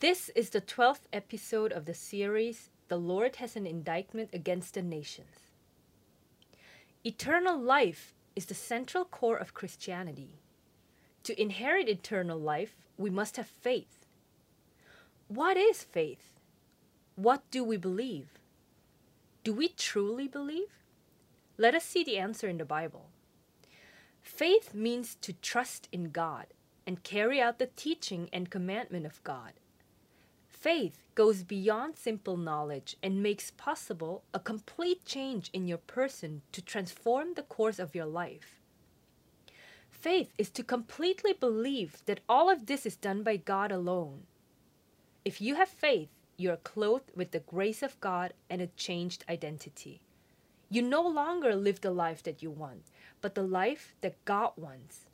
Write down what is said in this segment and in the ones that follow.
This is the 12th episode of the series The Lord Has an Indictment Against the Nations. Eternal life is the central core of Christianity. To inherit eternal life, we must have faith. What is faith? What do we believe? Do we truly believe? Let us see the answer in the Bible. Faith means to trust in God and carry out the teaching and commandment of God. Faith goes beyond simple knowledge and makes possible a complete change in your person to transform the course of your life. Faith is to completely believe that all of this is done by God alone. If you have faith, you are clothed with the grace of God and a changed identity. You no longer live the life that you want, but the life that God wants.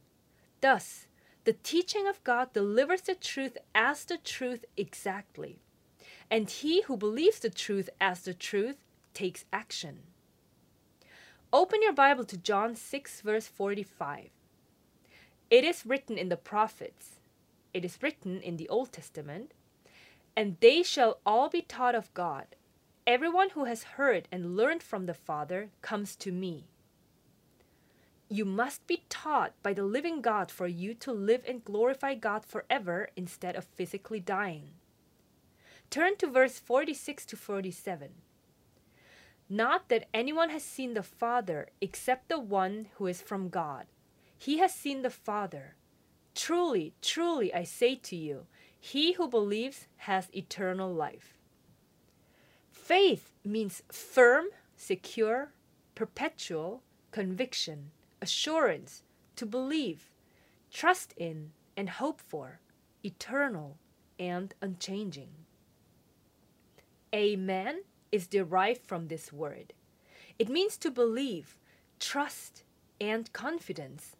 Thus, the teaching of God delivers the truth as the truth exactly. And he who believes the truth as the truth takes action. Open your Bible to John 6, verse 45. It is written in the prophets, it is written in the Old Testament, and they shall all be taught of God. Everyone who has heard and learned from the Father comes to me. You must be taught by the living God for you to live and glorify God forever instead of physically dying. Turn to verse 46 to 47. Not that anyone has seen the Father except the one who is from God. He has seen the Father. Truly, truly, I say to you, he who believes has eternal life. Faith means firm, secure, perpetual conviction, assurance, to believe, trust in, and hope for, eternal and unchanging. Amen is derived from this word. It means to believe, trust, and confidence,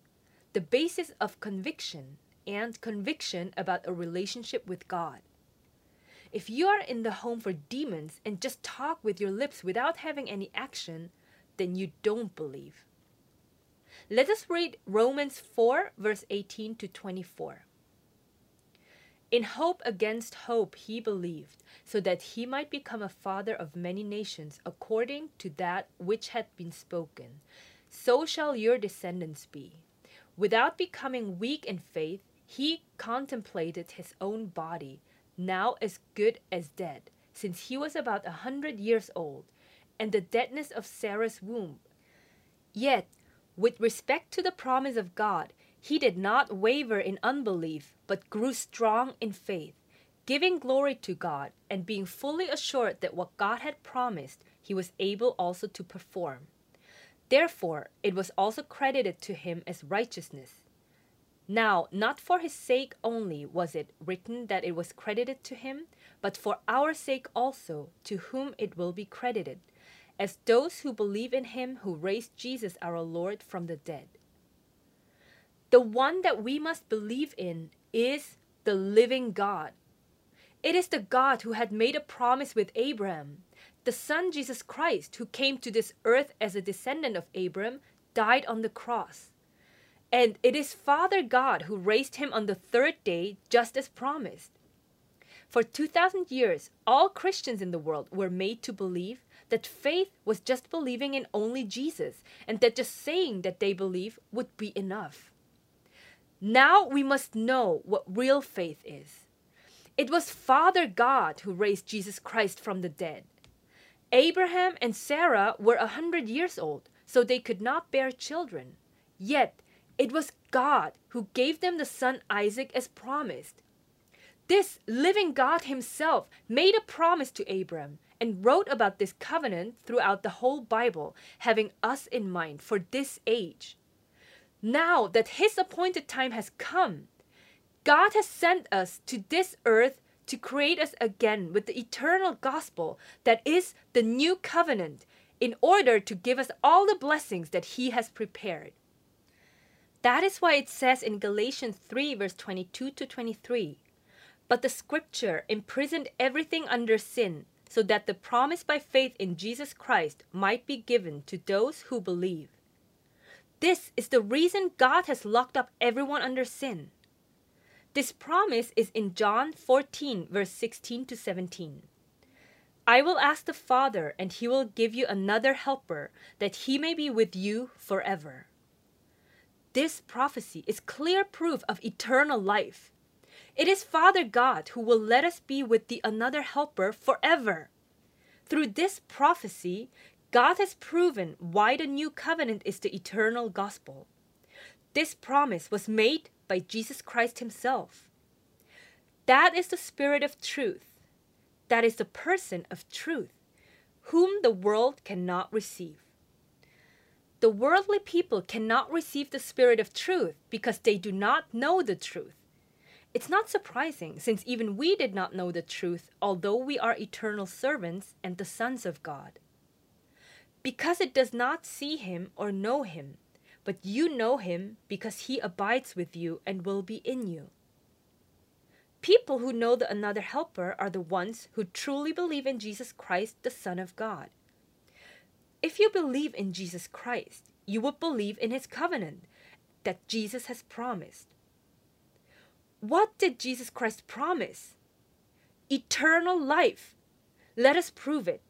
the basis of conviction and conviction about a relationship with God. If you are in the home for demons and just talk with your lips without having any action, then you don't believe. Let us read Romans 4, verse 18 to 24. In hope against hope he believed, so that he might become a father of many nations, according to that which had been spoken. So shall your descendants be. Without becoming weak in faith, he contemplated his own body, now as good as dead, since he was about a hundred years old, and the deadness of Sarah's womb. Yet, with respect to the promise of God, he did not waver in unbelief, but grew strong in faith, giving glory to God, and being fully assured that what God had promised, he was able also to perform. Therefore, it was also credited to him as righteousness. Now, not for his sake only was it written that it was credited to him, but for our sake also, to whom it will be credited, as those who believe in him who raised Jesus our Lord from the dead. The one that we must believe in is the living God. It is the God who had made a promise with Abraham. The Son Jesus Christ, who came to this earth as a descendant of Abraham, died on the cross. And it is Father God who raised him on the third day, just as promised. For 2,000 years, all Christians in the world were made to believe that faith was just believing in only Jesus, and that just saying that they believe would be enough. Now we must know what real faith is. It was Father God who raised Jesus Christ from the dead. Abraham and Sarah were a hundred years old, so they could not bear children. Yet it was God who gave them the son Isaac as promised. This living God Himself made a promise to Abram and wrote about this covenant throughout the whole Bible, having us in mind for this age. Now that His appointed time has come, God has sent us to this earth to create us again with the eternal gospel that is the new covenant, in order to give us all the blessings that He has prepared. That is why it says in Galatians 3, verse 22 to 23 But the scripture imprisoned everything under sin, so that the promise by faith in Jesus Christ might be given to those who believe. This is the reason God has locked up everyone under sin. This promise is in John 14, verse 16 to 17. I will ask the Father, and he will give you another helper, that he may be with you forever. This prophecy is clear proof of eternal life. It is Father God who will let us be with the another helper forever. Through this prophecy, God has proven why the new covenant is the eternal gospel. This promise was made by Jesus Christ Himself. That is the Spirit of truth. That is the person of truth, whom the world cannot receive. The worldly people cannot receive the Spirit of truth because they do not know the truth. It's not surprising, since even we did not know the truth, although we are eternal servants and the sons of God. Because it does not see him or know him, but you know him because he abides with you and will be in you. People who know the another helper are the ones who truly believe in Jesus Christ, the Son of God. If you believe in Jesus Christ, you will believe in his covenant that Jesus has promised. What did Jesus Christ promise? Eternal life. Let us prove it.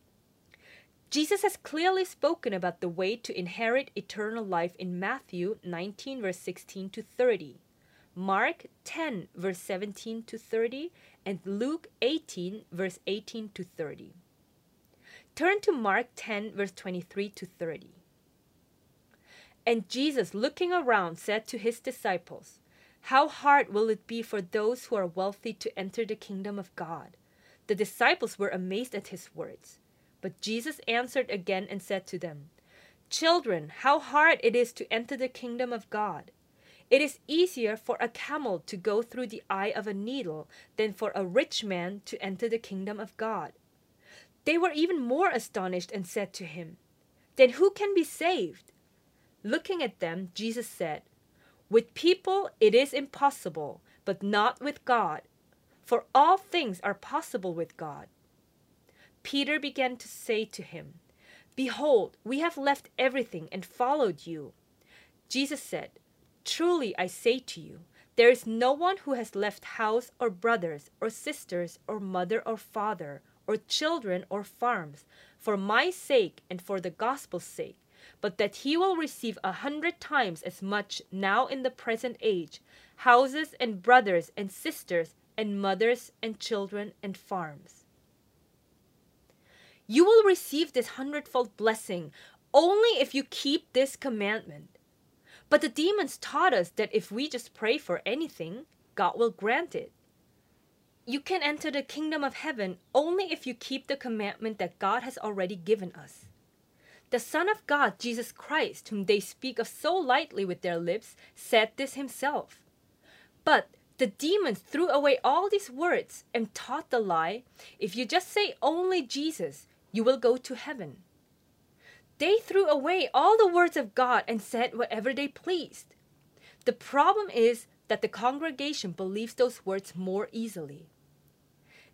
Jesus has clearly spoken about the way to inherit eternal life in Matthew 19, verse 16 to 30, Mark 10, verse 17 to 30, and Luke 18, verse 18 to 30. Turn to Mark 10, verse 23 to 30. And Jesus, looking around, said to his disciples, How hard will it be for those who are wealthy to enter the kingdom of God? The disciples were amazed at his words. But Jesus answered again and said to them, Children, how hard it is to enter the kingdom of God. It is easier for a camel to go through the eye of a needle than for a rich man to enter the kingdom of God. They were even more astonished and said to him, Then who can be saved? Looking at them, Jesus said, With people it is impossible, but not with God, for all things are possible with God. Peter began to say to him, Behold, we have left everything and followed you. Jesus said, Truly I say to you, there is no one who has left house or brothers or sisters or mother or father or children or farms for my sake and for the gospel's sake, but that he will receive a hundred times as much now in the present age houses and brothers and sisters and mothers and children and farms. You will receive this hundredfold blessing only if you keep this commandment. But the demons taught us that if we just pray for anything, God will grant it. You can enter the kingdom of heaven only if you keep the commandment that God has already given us. The Son of God, Jesus Christ, whom they speak of so lightly with their lips, said this himself. But the demons threw away all these words and taught the lie if you just say only Jesus, you will go to heaven. They threw away all the words of God and said whatever they pleased. The problem is that the congregation believes those words more easily.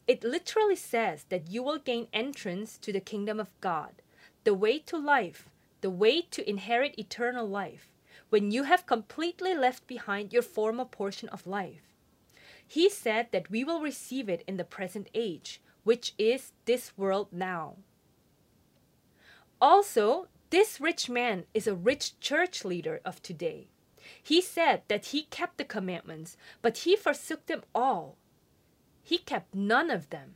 It literally says that you will gain entrance to the kingdom of God, the way to life, the way to inherit eternal life, when you have completely left behind your former portion of life. He said that we will receive it in the present age, which is this world now. Also, this rich man is a rich church leader of today. He said that he kept the commandments, but he forsook them all he kept none of them.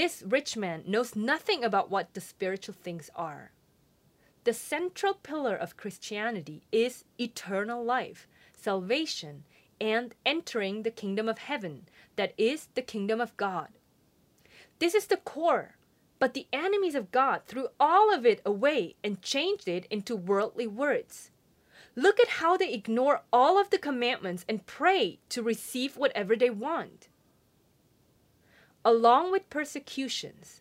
This rich man knows nothing about what the spiritual things are. The central pillar of Christianity is eternal life, salvation, and entering the kingdom of heaven, that is, the kingdom of God. This is the core, but the enemies of God threw all of it away and changed it into worldly words. Look at how they ignore all of the commandments and pray to receive whatever they want along with persecutions.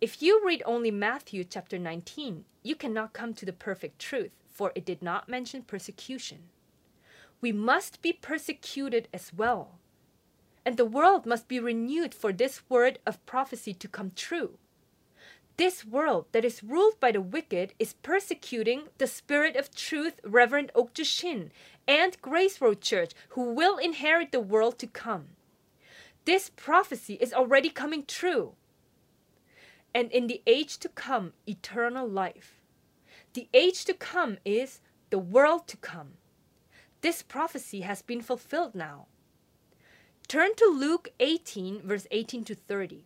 If you read only Matthew chapter 19, you cannot come to the perfect truth, for it did not mention persecution. We must be persecuted as well. And the world must be renewed for this word of prophecy to come true. This world that is ruled by the wicked is persecuting the spirit of truth, Reverend Ok Shin, and Grace Road Church who will inherit the world to come. This prophecy is already coming true. And in the age to come, eternal life. The age to come is the world to come. This prophecy has been fulfilled now. Turn to Luke 18, verse 18 to 30.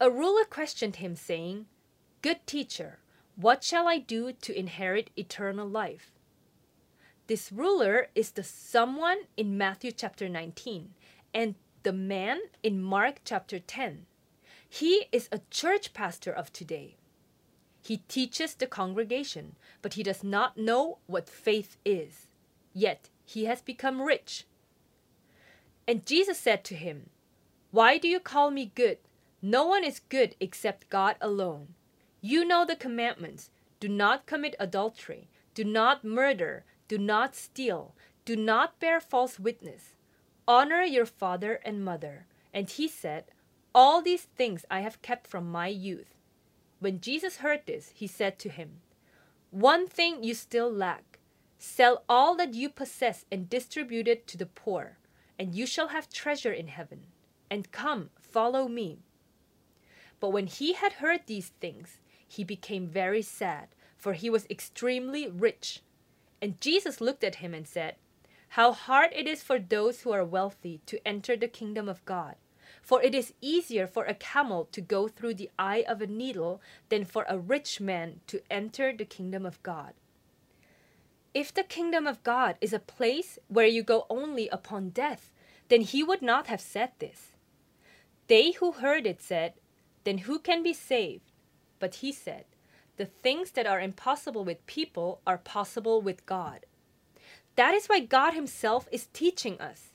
A ruler questioned him, saying, Good teacher, what shall I do to inherit eternal life? This ruler is the someone in Matthew chapter 19 and the man in Mark chapter 10. He is a church pastor of today. He teaches the congregation, but he does not know what faith is. Yet he has become rich. And Jesus said to him, Why do you call me good? No one is good except God alone. You know the commandments do not commit adultery, do not murder, do not steal, do not bear false witness, honor your father and mother. And he said, All these things I have kept from my youth. When Jesus heard this, he said to him, One thing you still lack sell all that you possess and distribute it to the poor, and you shall have treasure in heaven. And come, follow me. But when he had heard these things, he became very sad, for he was extremely rich. And Jesus looked at him and said, How hard it is for those who are wealthy to enter the kingdom of God. For it is easier for a camel to go through the eye of a needle than for a rich man to enter the kingdom of God. If the kingdom of God is a place where you go only upon death, then he would not have said this. They who heard it said, then who can be saved? But he said, The things that are impossible with people are possible with God. That is why God Himself is teaching us.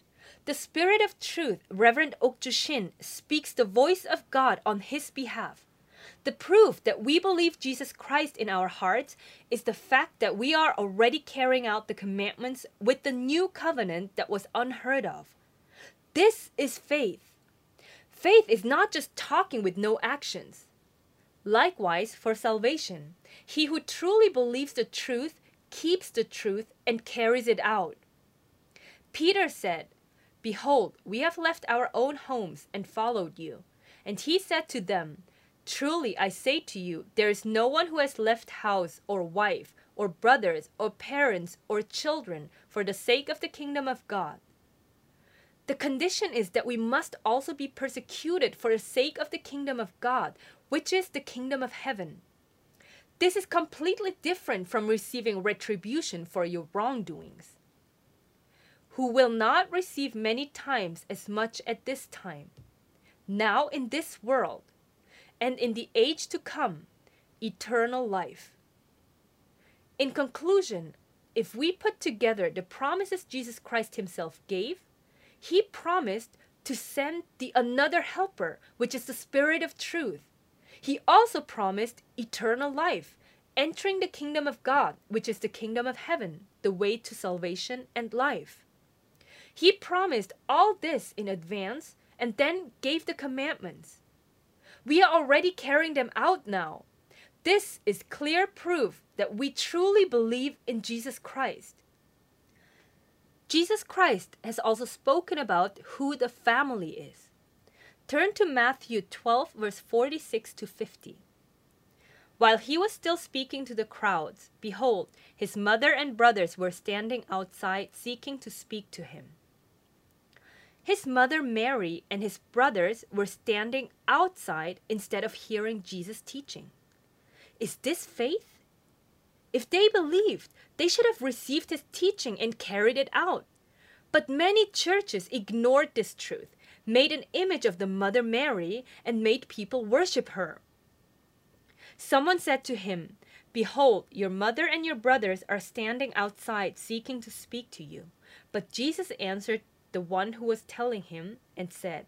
The Spirit of Truth, Reverend Ok Shin, speaks the voice of God on His behalf. The proof that we believe Jesus Christ in our hearts is the fact that we are already carrying out the commandments with the new covenant that was unheard of. This is faith. Faith is not just talking with no actions. Likewise, for salvation, he who truly believes the truth keeps the truth and carries it out. Peter said, Behold, we have left our own homes and followed you. And he said to them, Truly I say to you, there is no one who has left house or wife or brothers or parents or children for the sake of the kingdom of God the condition is that we must also be persecuted for the sake of the kingdom of God, which is the kingdom of heaven. This is completely different from receiving retribution for your wrongdoings. Who will not receive many times as much at this time, now in this world, and in the age to come, eternal life. In conclusion, if we put together the promises Jesus Christ Himself gave, he promised to send the another helper, which is the Spirit of truth. He also promised eternal life, entering the kingdom of God, which is the kingdom of heaven, the way to salvation and life. He promised all this in advance and then gave the commandments. We are already carrying them out now. This is clear proof that we truly believe in Jesus Christ. Jesus Christ has also spoken about who the family is. Turn to Matthew 12, verse 46 to 50. While he was still speaking to the crowds, behold, his mother and brothers were standing outside seeking to speak to him. His mother Mary and his brothers were standing outside instead of hearing Jesus teaching. Is this faith? If they believed, they should have received his teaching and carried it out. But many churches ignored this truth, made an image of the Mother Mary, and made people worship her. Someone said to him, Behold, your mother and your brothers are standing outside seeking to speak to you. But Jesus answered the one who was telling him and said,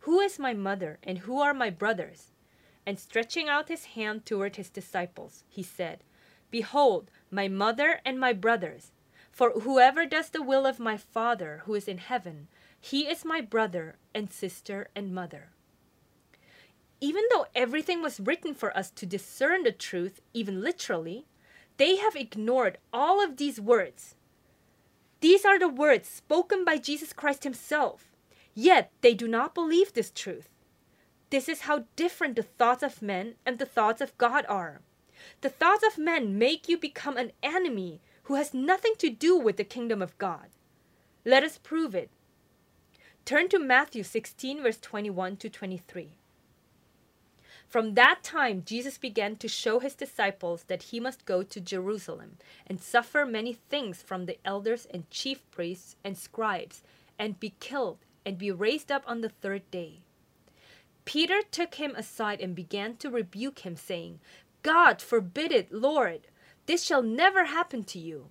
Who is my mother and who are my brothers? And stretching out his hand toward his disciples, he said, Behold, my mother and my brothers. For whoever does the will of my Father who is in heaven, he is my brother and sister and mother. Even though everything was written for us to discern the truth, even literally, they have ignored all of these words. These are the words spoken by Jesus Christ Himself, yet they do not believe this truth. This is how different the thoughts of men and the thoughts of God are. The thoughts of men make you become an enemy who has nothing to do with the kingdom of God. Let us prove it. Turn to Matthew 16, verse 21 to 23. From that time, Jesus began to show his disciples that he must go to Jerusalem and suffer many things from the elders and chief priests and scribes, and be killed and be raised up on the third day. Peter took him aside and began to rebuke him, saying, God forbid it, Lord! This shall never happen to you.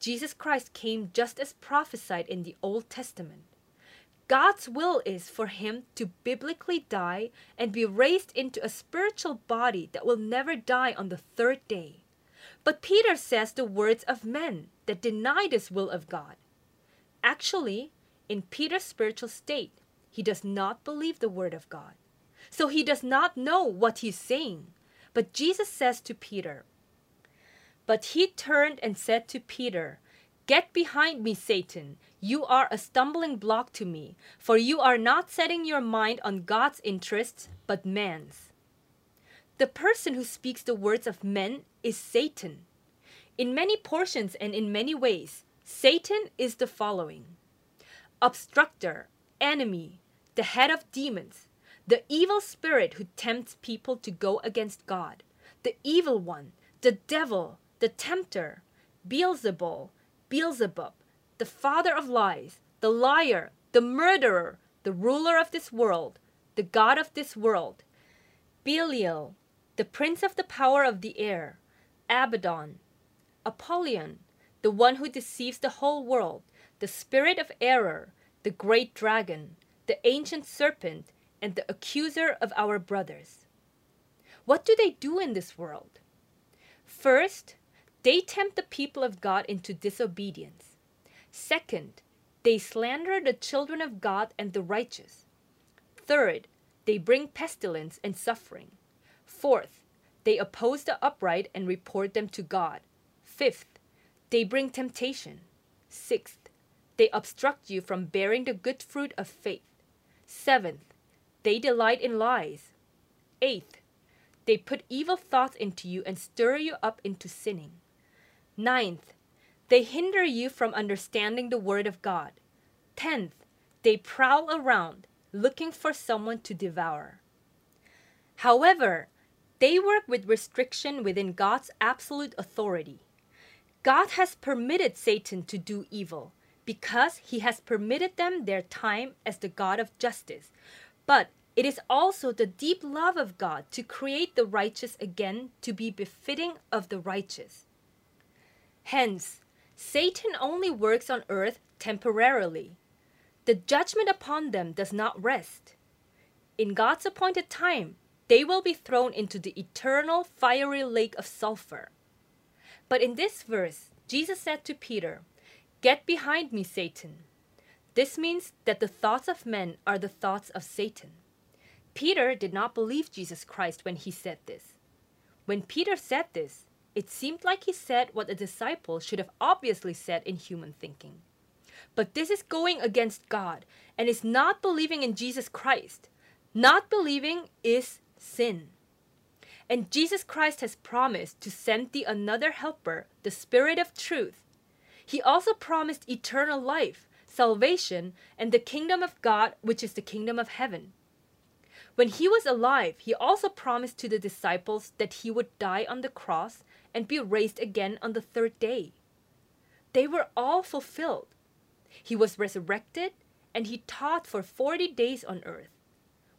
Jesus Christ came just as prophesied in the Old Testament. God's will is for him to biblically die and be raised into a spiritual body that will never die on the third day. But Peter says the words of men that deny this will of God. Actually, in Peter's spiritual state, he does not believe the word of God. So he does not know what he's saying. But Jesus says to Peter, but he turned and said to Peter, Get behind me, Satan. You are a stumbling block to me, for you are not setting your mind on God's interests, but man's. The person who speaks the words of men is Satan. In many portions and in many ways, Satan is the following obstructor, enemy, the head of demons, the evil spirit who tempts people to go against God, the evil one, the devil, the tempter, Beelzebul, Beelzebub, the father of lies, the liar, the murderer, the ruler of this world, the God of this world, Belial, the prince of the power of the air, Abaddon, Apollyon, the one who deceives the whole world, the spirit of error, the great dragon, the ancient serpent, and the accuser of our brothers. What do they do in this world? First, they tempt the people of God into disobedience. Second, they slander the children of God and the righteous. Third, they bring pestilence and suffering. Fourth, they oppose the upright and report them to God. Fifth, they bring temptation. Sixth, they obstruct you from bearing the good fruit of faith. Seventh, they delight in lies. Eighth, they put evil thoughts into you and stir you up into sinning. Ninth, they hinder you from understanding the Word of God. Tenth, they prowl around looking for someone to devour. However, they work with restriction within God's absolute authority. God has permitted Satan to do evil because he has permitted them their time as the God of justice. But it is also the deep love of God to create the righteous again to be befitting of the righteous. Hence, Satan only works on earth temporarily. The judgment upon them does not rest. In God's appointed time, they will be thrown into the eternal fiery lake of sulfur. But in this verse, Jesus said to Peter, Get behind me, Satan. This means that the thoughts of men are the thoughts of Satan. Peter did not believe Jesus Christ when he said this. When Peter said this, it seemed like he said what a disciple should have obviously said in human thinking. But this is going against God and is not believing in Jesus Christ. Not believing is sin. And Jesus Christ has promised to send thee another helper, the Spirit of truth. He also promised eternal life, salvation, and the kingdom of God, which is the kingdom of heaven. When he was alive, he also promised to the disciples that he would die on the cross and be raised again on the third day. They were all fulfilled. He was resurrected and he taught for 40 days on earth.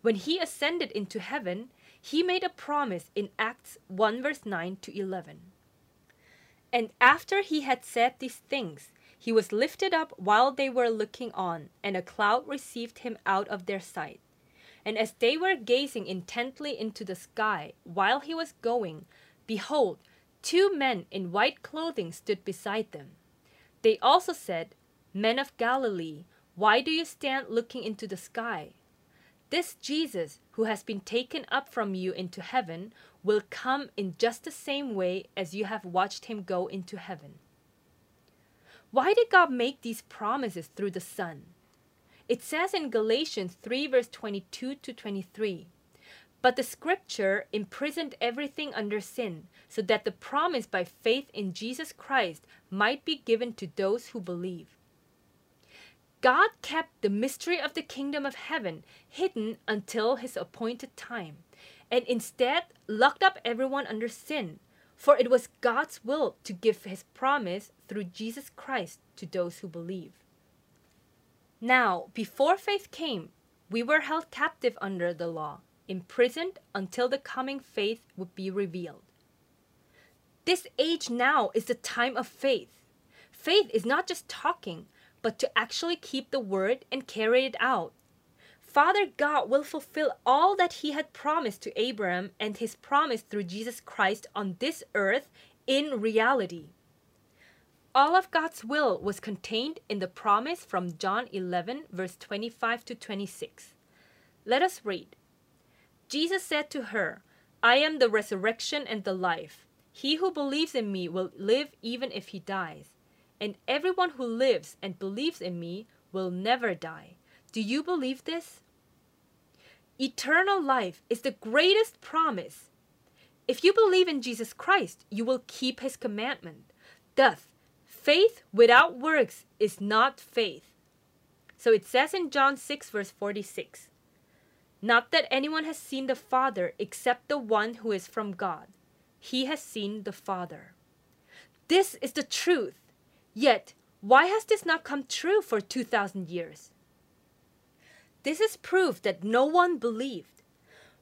When he ascended into heaven, he made a promise in Acts 1 verse 9 to 11. And after he had said these things, he was lifted up while they were looking on, and a cloud received him out of their sight. And as they were gazing intently into the sky while he was going, behold, Two men in white clothing stood beside them. They also said, Men of Galilee, why do you stand looking into the sky? this Jesus, who has been taken up from you into heaven, will come in just the same way as you have watched him go into heaven. Why did God make these promises through the Son? It says in Galatians 3, verse 22 to 23 But the scripture imprisoned everything under sin, so that the promise by faith in Jesus Christ might be given to those who believe. God kept the mystery of the kingdom of heaven hidden until his appointed time, and instead locked up everyone under sin, for it was God's will to give his promise through Jesus Christ to those who believe. Now, before faith came, we were held captive under the law, imprisoned until the coming faith would be revealed. This age now is the time of faith. Faith is not just talking, but to actually keep the word and carry it out. Father God will fulfill all that he had promised to Abraham and his promise through Jesus Christ on this earth in reality. All of God's will was contained in the promise from John 11, verse 25 to 26. Let us read. Jesus said to her, I am the resurrection and the life. He who believes in me will live even if he dies and everyone who lives and believes in me will never die. Do you believe this? Eternal life is the greatest promise. If you believe in Jesus Christ, you will keep his commandment. Thus, faith without works is not faith. So it says in John 6, verse 46 Not that anyone has seen the Father except the one who is from God. He has seen the Father. This is the truth. Yet, why has this not come true for 2,000 years? This is proof that no one believed.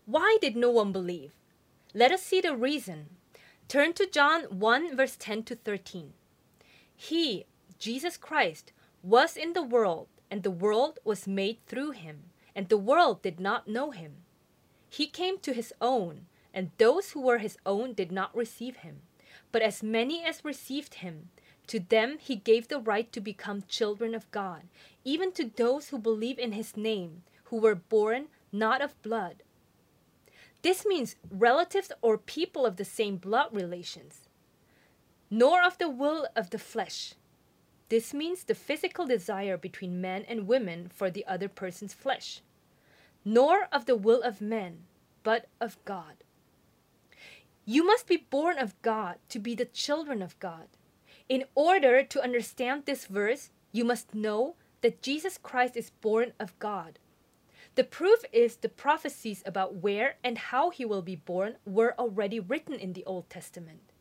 Why did no one believe? Let us see the reason. Turn to John 1, verse 10 to 13. He, Jesus Christ, was in the world, and the world was made through him, and the world did not know him. He came to his own, and those who were his own did not receive him. But as many as received him, to them he gave the right to become children of God, even to those who believe in his name, who were born not of blood. This means relatives or people of the same blood relations, nor of the will of the flesh. This means the physical desire between men and women for the other person's flesh, nor of the will of men, but of God. You must be born of God to be the children of God. In order to understand this verse, you must know that Jesus Christ is born of God. The proof is the prophecies about where and how he will be born were already written in the Old Testament.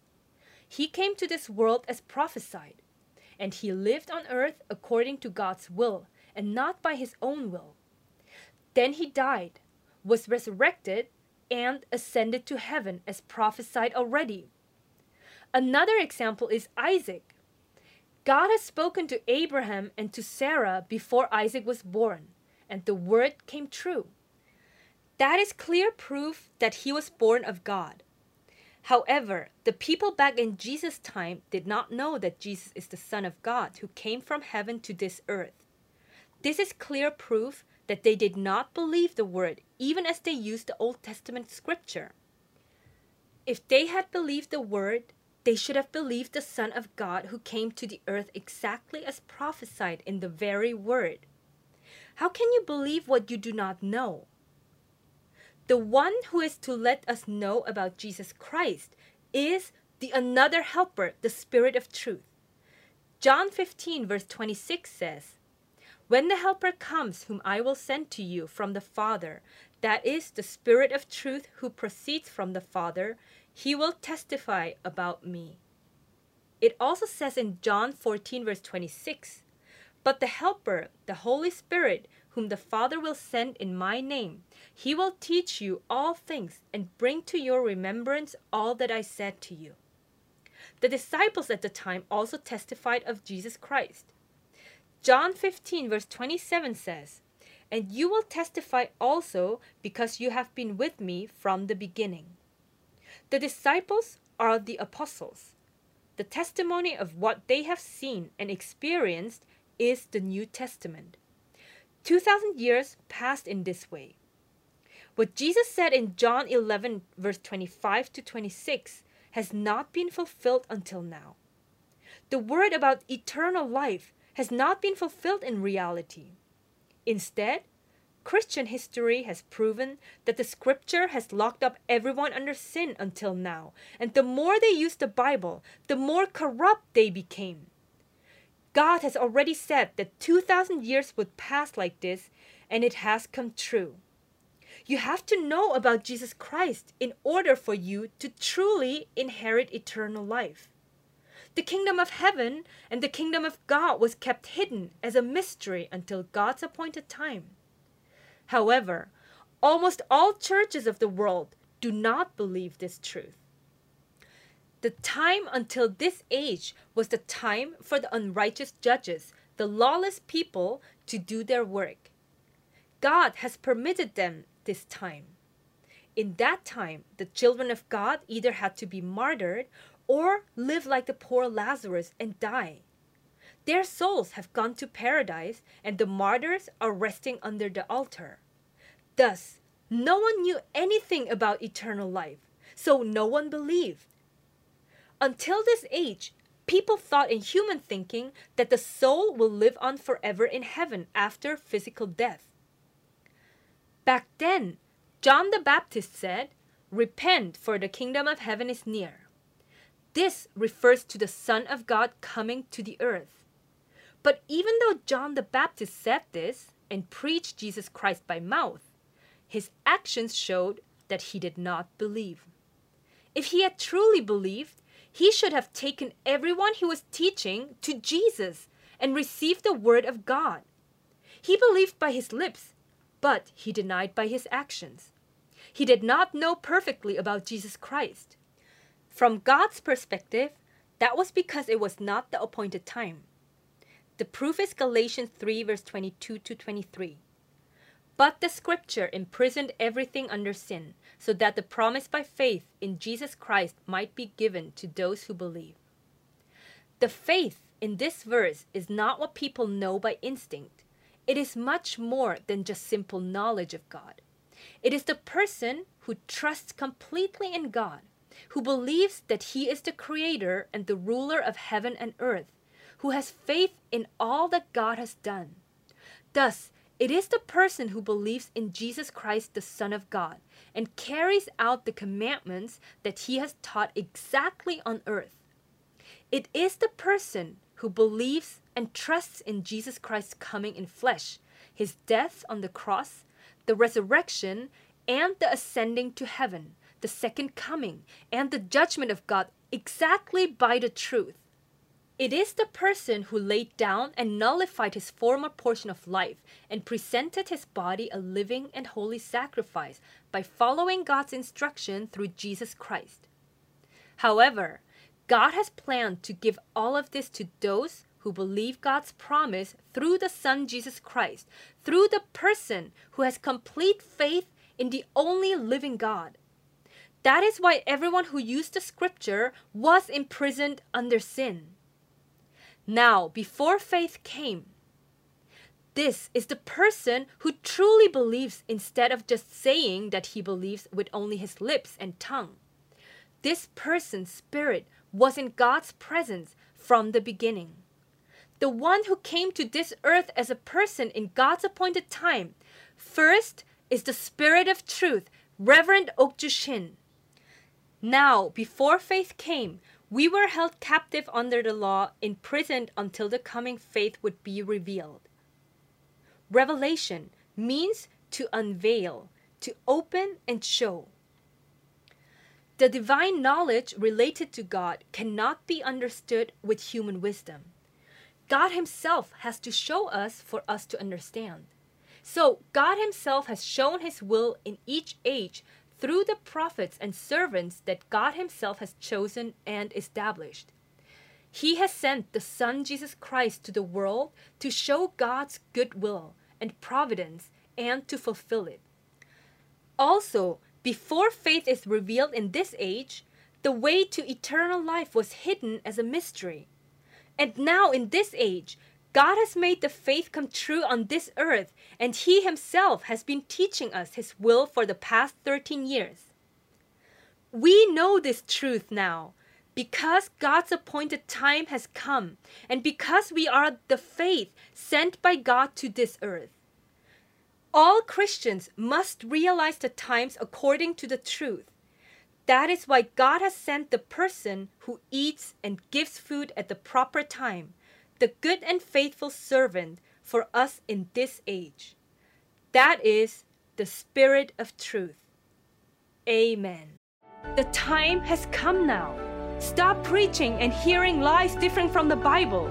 He came to this world as prophesied, and he lived on earth according to God's will and not by his own will. Then he died, was resurrected, and ascended to heaven as prophesied already. Another example is Isaac. God has spoken to Abraham and to Sarah before Isaac was born, and the word came true. That is clear proof that he was born of God. However, the people back in Jesus' time did not know that Jesus is the Son of God who came from heaven to this earth. This is clear proof that they did not believe the word even as they used the Old Testament scripture. If they had believed the word, they should have believed the Son of God who came to the earth exactly as prophesied in the very word. How can you believe what you do not know? The one who is to let us know about Jesus Christ is the another helper, the Spirit of truth. John 15, verse 26 says, When the helper comes, whom I will send to you from the Father, that is the Spirit of truth who proceeds from the Father, he will testify about me. It also says in John 14, verse 26 But the Helper, the Holy Spirit, whom the Father will send in my name, he will teach you all things and bring to your remembrance all that I said to you. The disciples at the time also testified of Jesus Christ. John 15, verse 27 says, And you will testify also because you have been with me from the beginning. The disciples are the apostles. The testimony of what they have seen and experienced is the New Testament. 2,000 years passed in this way. What Jesus said in John 11, verse 25 to 26, has not been fulfilled until now. The word about eternal life has not been fulfilled in reality. Instead, Christian history has proven that the scripture has locked up everyone under sin until now, and the more they used the Bible, the more corrupt they became. God has already said that 2,000 years would pass like this, and it has come true. You have to know about Jesus Christ in order for you to truly inherit eternal life. The kingdom of heaven and the kingdom of God was kept hidden as a mystery until God's appointed time. However, almost all churches of the world do not believe this truth. The time until this age was the time for the unrighteous judges, the lawless people, to do their work. God has permitted them this time. In that time, the children of God either had to be martyred or live like the poor Lazarus and die. Their souls have gone to paradise, and the martyrs are resting under the altar. Thus, no one knew anything about eternal life, so no one believed. Until this age, people thought in human thinking that the soul will live on forever in heaven after physical death. Back then, John the Baptist said, Repent, for the kingdom of heaven is near. This refers to the Son of God coming to the earth. But even though John the Baptist said this and preached Jesus Christ by mouth, his actions showed that he did not believe. If he had truly believed, he should have taken everyone he was teaching to Jesus and received the word of God. He believed by his lips, but he denied by his actions. He did not know perfectly about Jesus Christ. From God's perspective, that was because it was not the appointed time. The proof is Galatians 3, verse 22 to 23. But the scripture imprisoned everything under sin, so that the promise by faith in Jesus Christ might be given to those who believe. The faith in this verse is not what people know by instinct. It is much more than just simple knowledge of God. It is the person who trusts completely in God, who believes that He is the creator and the ruler of heaven and earth, who has faith in all that God has done. Thus, it is the person who believes in Jesus Christ, the Son of God, and carries out the commandments that he has taught exactly on earth. It is the person who believes and trusts in Jesus Christ's coming in flesh, his death on the cross, the resurrection, and the ascending to heaven, the second coming, and the judgment of God exactly by the truth. It is the person who laid down and nullified his former portion of life and presented his body a living and holy sacrifice by following God's instruction through Jesus Christ. However, God has planned to give all of this to those who believe God's promise through the Son Jesus Christ, through the person who has complete faith in the only living God. That is why everyone who used the scripture was imprisoned under sin. Now, before faith came, this is the person who truly believes instead of just saying that he believes with only his lips and tongue. This person's spirit was in God's presence from the beginning. The one who came to this earth as a person in God's appointed time. First is the Spirit of Truth, Reverend Okju Shin. Now, before faith came, we were held captive under the law, imprisoned until the coming faith would be revealed. Revelation means to unveil, to open and show. The divine knowledge related to God cannot be understood with human wisdom. God Himself has to show us for us to understand. So, God Himself has shown His will in each age through the prophets and servants that God Himself has chosen and established. He has sent the Son Jesus Christ to the world to show God's goodwill and providence and to fulfill it. Also, before faith is revealed in this age, the way to eternal life was hidden as a mystery. And now, in this age, God has made the faith come true on this earth, and He Himself has been teaching us His will for the past 13 years. We know this truth now because God's appointed time has come, and because we are the faith sent by God to this earth. All Christians must realize the times according to the truth. That is why God has sent the person who eats and gives food at the proper time, the good and faithful servant for us in this age. That is the Spirit of truth. Amen. The time has come now. Stop preaching and hearing lies different from the Bible.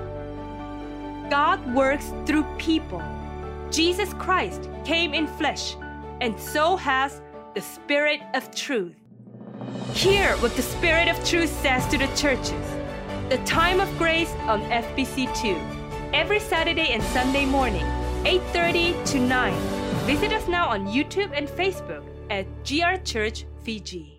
God works through people. Jesus Christ came in flesh, and so has the Spirit of truth. Hear what the Spirit of truth says to the churches. The Time of Grace on FBC2. Every Saturday and Sunday morning, 8.30 to 9. Visit us now on YouTube and Facebook at GR Church Fiji.